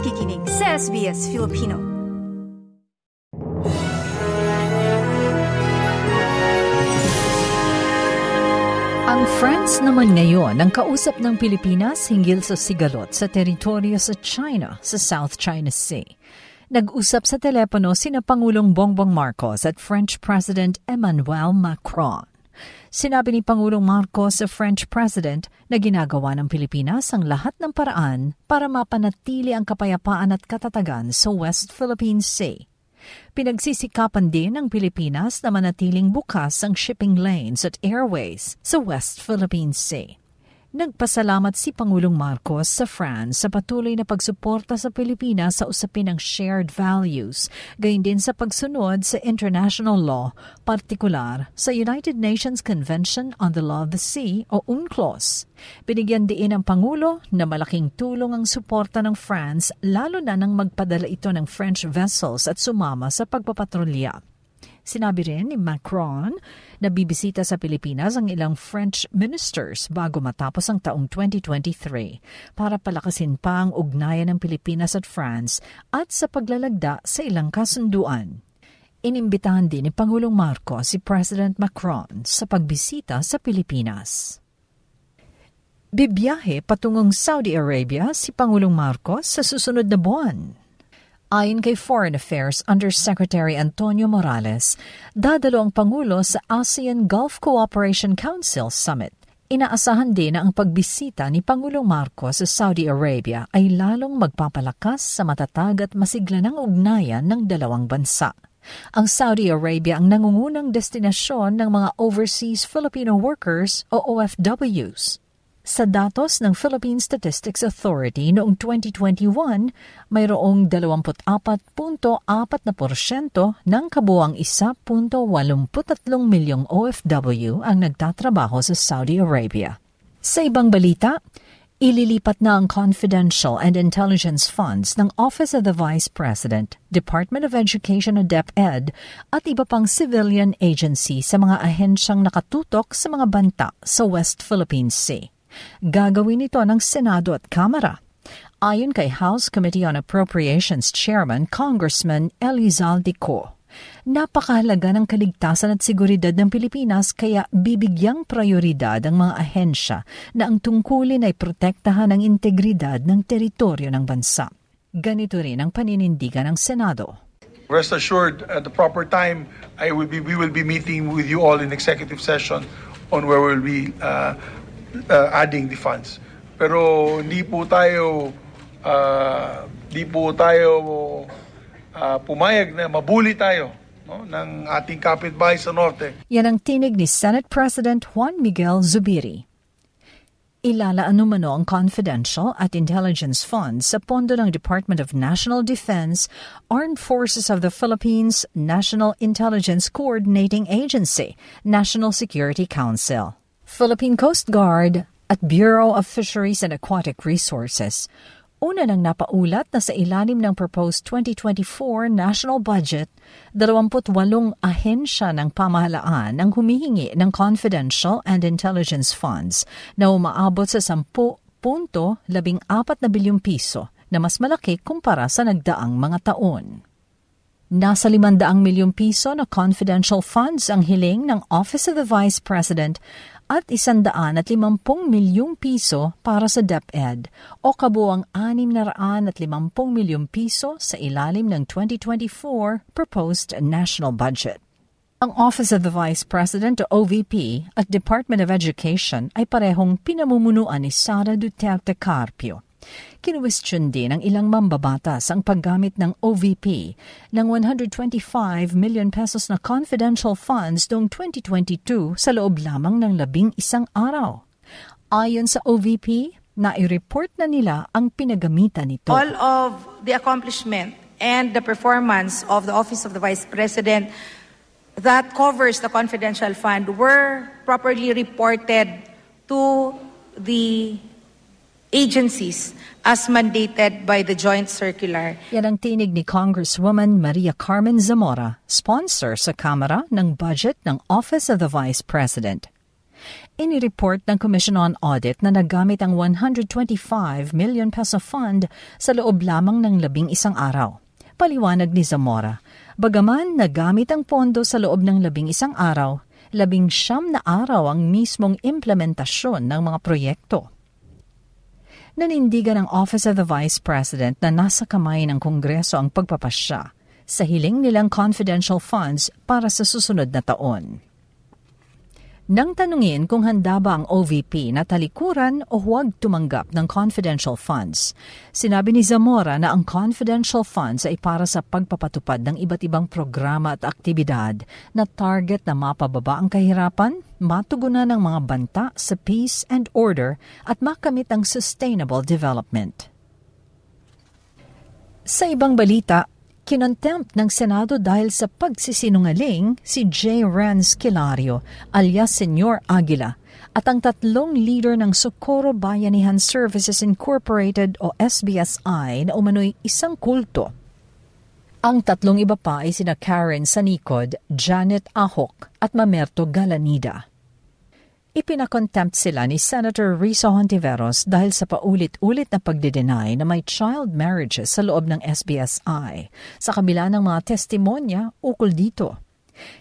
nakikinig sa SBS Filipino. Ang France naman ngayon ang kausap ng Pilipinas hinggil sa sigalot sa teritoryo sa China sa South China Sea. Nag-usap sa telepono sina Pangulong Bongbong Marcos at French President Emmanuel Macron. Sinabi ni Pangulong Marcos sa French President na ginagawa ng Pilipinas ang lahat ng paraan para mapanatili ang kapayapaan at katatagan sa West Philippine Sea. Pinagsisikapan din ng Pilipinas na manatiling bukas ang shipping lanes at airways sa West Philippine Sea. Nagpasalamat si Pangulong Marcos sa France sa patuloy na pagsuporta sa Pilipinas sa usapin ng shared values, gayon din sa pagsunod sa international law, partikular sa United Nations Convention on the Law of the Sea o UNCLOS. Binigyan din ang Pangulo na malaking tulong ang suporta ng France lalo na nang magpadala ito ng French vessels at sumama sa pagpapatrolya. Sinabi rin ni Macron na bibisita sa Pilipinas ang ilang French ministers bago matapos ang taong 2023 para palakasin pa ang ugnayan ng Pilipinas at France at sa paglalagda sa ilang kasunduan. Inimbitahan din ni Pangulong Marcos si President Macron sa pagbisita sa Pilipinas. Bibiyahe patungong Saudi Arabia si Pangulong Marcos sa susunod na buwan. Ayon kay Foreign Affairs Undersecretary Antonio Morales, dadalo ang Pangulo sa ASEAN Gulf Cooperation Council Summit. Inaasahan din na ang pagbisita ni Pangulong Marcos sa Saudi Arabia ay lalong magpapalakas sa matatag at masigla ng ugnayan ng dalawang bansa. Ang Saudi Arabia ang nangungunang destinasyon ng mga overseas Filipino workers o OFWs. Sa datos ng Philippine Statistics Authority noong 2021, mayroong 24.4% ng kabuang 1.83 milyong OFW ang nagtatrabaho sa Saudi Arabia. Sa ibang balita, Ililipat na ang confidential and intelligence funds ng Office of the Vice President, Department of Education o DepEd at iba pang civilian agency sa mga ahensyang nakatutok sa mga banta sa West Philippine Sea. Gagawin ito ng Senado at Kamara. Ayon kay House Committee on Appropriations Chairman Congressman Elizalde Co. Napakahalaga ng kaligtasan at seguridad ng Pilipinas kaya bibigyang prioridad ang mga ahensya na ang tungkulin ay protektahan ang integridad ng teritoryo ng bansa. Ganito rin ang paninindigan ng Senado. Rest assured, at the proper time, I will be, we will be meeting with you all in executive session on where we will be uh, uh, adding the funds. Pero hindi po tayo uh, hindi po tayo uh, pumayag na mabuli tayo no, ng ating kapitbahay sa norte. Yan ang tinig ni Senate President Juan Miguel Zubiri. Ilalaan umano ang confidential at intelligence funds sa pondo ng Department of National Defense, Armed Forces of the Philippines, National Intelligence Coordinating Agency, National Security Council. Philippine Coast Guard at Bureau of Fisheries and Aquatic Resources. Una nang napaulat na sa ilalim ng proposed 2024 national budget, 28 ahensya ng pamahalaan ang humihingi ng confidential and intelligence funds na umaabot sa 10.14 na bilyong piso na mas malaki kumpara sa nagdaang mga taon. Nasa 500 milyong piso na confidential funds ang hiling ng Office of the Vice President at isandaan at limampung milyong piso para sa DepEd o kabuang anim na raan at limampung milyong piso sa ilalim ng 2024 proposed national budget. Ang Office of the Vice President o OVP at Department of Education ay parehong pinamumunuan ni Sara Duterte Carpio. Kinwestiyon din ng ilang mambabatas ang paggamit ng OVP ng 125 million pesos na confidential funds noong 2022 sa loob lamang ng labing isang araw. Ayon sa OVP, na-report na nila ang pinagamitan nito. All of the accomplishment and the performance of the Office of the Vice President that covers the confidential fund were properly reported to the agencies as mandated by the joint circular. Yan ang tinig ni Congresswoman Maria Carmen Zamora, sponsor sa Kamara ng budget ng Office of the Vice President. Inireport ng Commission on Audit na nagamit ang 125 million peso fund sa loob lamang ng labing isang araw. Paliwanag ni Zamora, bagaman nagamit ang pondo sa loob ng labing isang araw, labing siyam na araw ang mismong implementasyon ng mga proyekto. Nanindigan ng Office of the Vice President na nasa kamay ng Kongreso ang pagpapasya sa hiling nilang confidential funds para sa susunod na taon. Nang tanungin kung handa ba ang OVP na talikuran o huwag tumanggap ng confidential funds, sinabi ni Zamora na ang confidential funds ay para sa pagpapatupad ng iba't ibang programa at aktibidad na target na mapababa ang kahirapan, matugunan ng mga banta sa peace and order at makamit ang sustainable development. Sa ibang balita, Kinontempt ng Senado dahil sa pagsisinungaling si J. Renz Kilario alias Senyor Aguila at ang tatlong leader ng Socorro Bayanihan Services Incorporated o SBSI na umano'y isang kulto. Ang tatlong iba pa ay sina Karen Sanicod, Janet Ahok at Mamerto Galanida. Ipinakontempt sila ni Senator Risa Hontiveros dahil sa paulit-ulit na pagdidenay na may child marriages sa loob ng SBSI sa kabila ng mga testimonya ukol dito.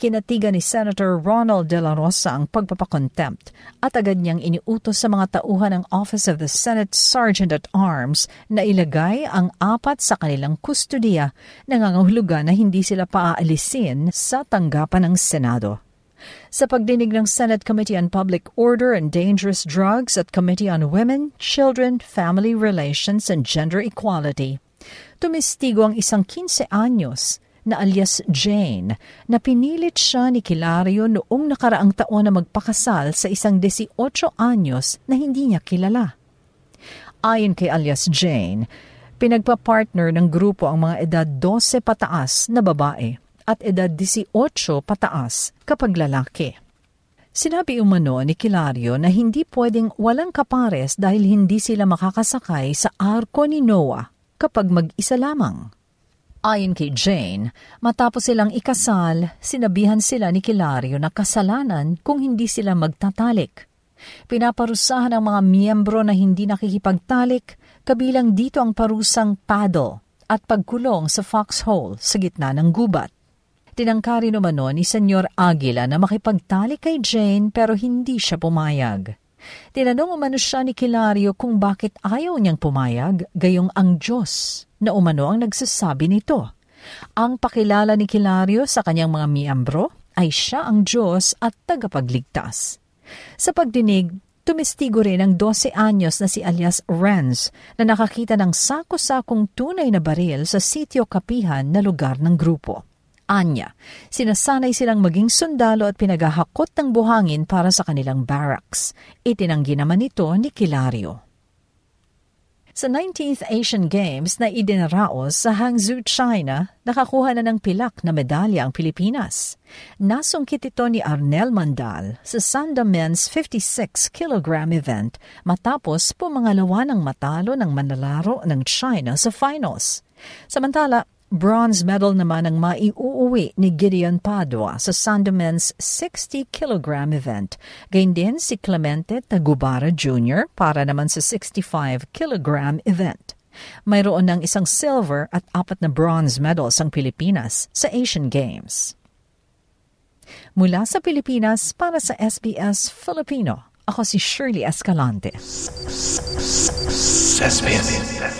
Kinatigan ni Senator Ronald De La Rosa ang pagpapakontempt at agad niyang iniutos sa mga tauhan ng Office of the Senate Sergeant at Arms na ilagay ang apat sa kanilang kustodiya nangangahulugan na hindi sila paaalisin sa tanggapan ng Senado. Sa pagdinig ng Senate Committee on Public Order and Dangerous Drugs at Committee on Women, Children, Family Relations and Gender Equality, tumistigo ang isang 15 anyos na alias Jane na pinilit siya ni Kilario noong nakaraang taon na magpakasal sa isang 18 anyos na hindi niya kilala. Ayon kay alias Jane, pinagpa-partner ng grupo ang mga edad 12 pataas na babae at edad 18 pataas kapag lalaki. Sinabi umano ni Kilario na hindi pwedeng walang kapares dahil hindi sila makakasakay sa arko ni Noah kapag mag-isa lamang. Ayon kay Jane, matapos silang ikasal, sinabihan sila ni Kilario na kasalanan kung hindi sila magtatalik. Pinaparusahan ang mga miyembro na hindi nakikipagtalik, kabilang dito ang parusang paddle at pagkulong sa foxhole sa gitna ng gubat. Tinangkari naman ni Senyor Aguila na makipagtali kay Jane pero hindi siya pumayag. Tinanong umano siya ni Kilario kung bakit ayaw niyang pumayag, gayong ang Diyos na umano ang nagsasabi nito. Ang pakilala ni Kilario sa kanyang mga miyembro ay siya ang Diyos at tagapagligtas. Sa pagdinig, tumistigo rin ang 12 anyos na si alias Renz na nakakita ng sako-sakong tunay na baril sa sitio kapihan na lugar ng grupo. Anya. Sinasanay silang maging sundalo at pinaghahakot ng buhangin para sa kanilang barracks. Itinanggi naman ito ni Kilario. Sa 19th Asian Games na idinaraos sa Hangzhou, China, nakakuha na ng pilak na medalya ang Pilipinas. Nasungkit ito ni Arnel Mandal sa Sanda Men's 56 kg event matapos pumangalawa ng matalo ng manlalaro ng China sa finals. Samantala, Bronze medal naman ang maiuuwi ni Gideon Padua sa Sandemen's 60 kg event. Gayun din si Clemente Tagubara Jr. para naman sa 65 kg event. Mayroon ng isang silver at apat na bronze medals ang Pilipinas sa Asian Games. Mula sa Pilipinas para sa SBS Filipino, ako si Shirley Escalante. SBS.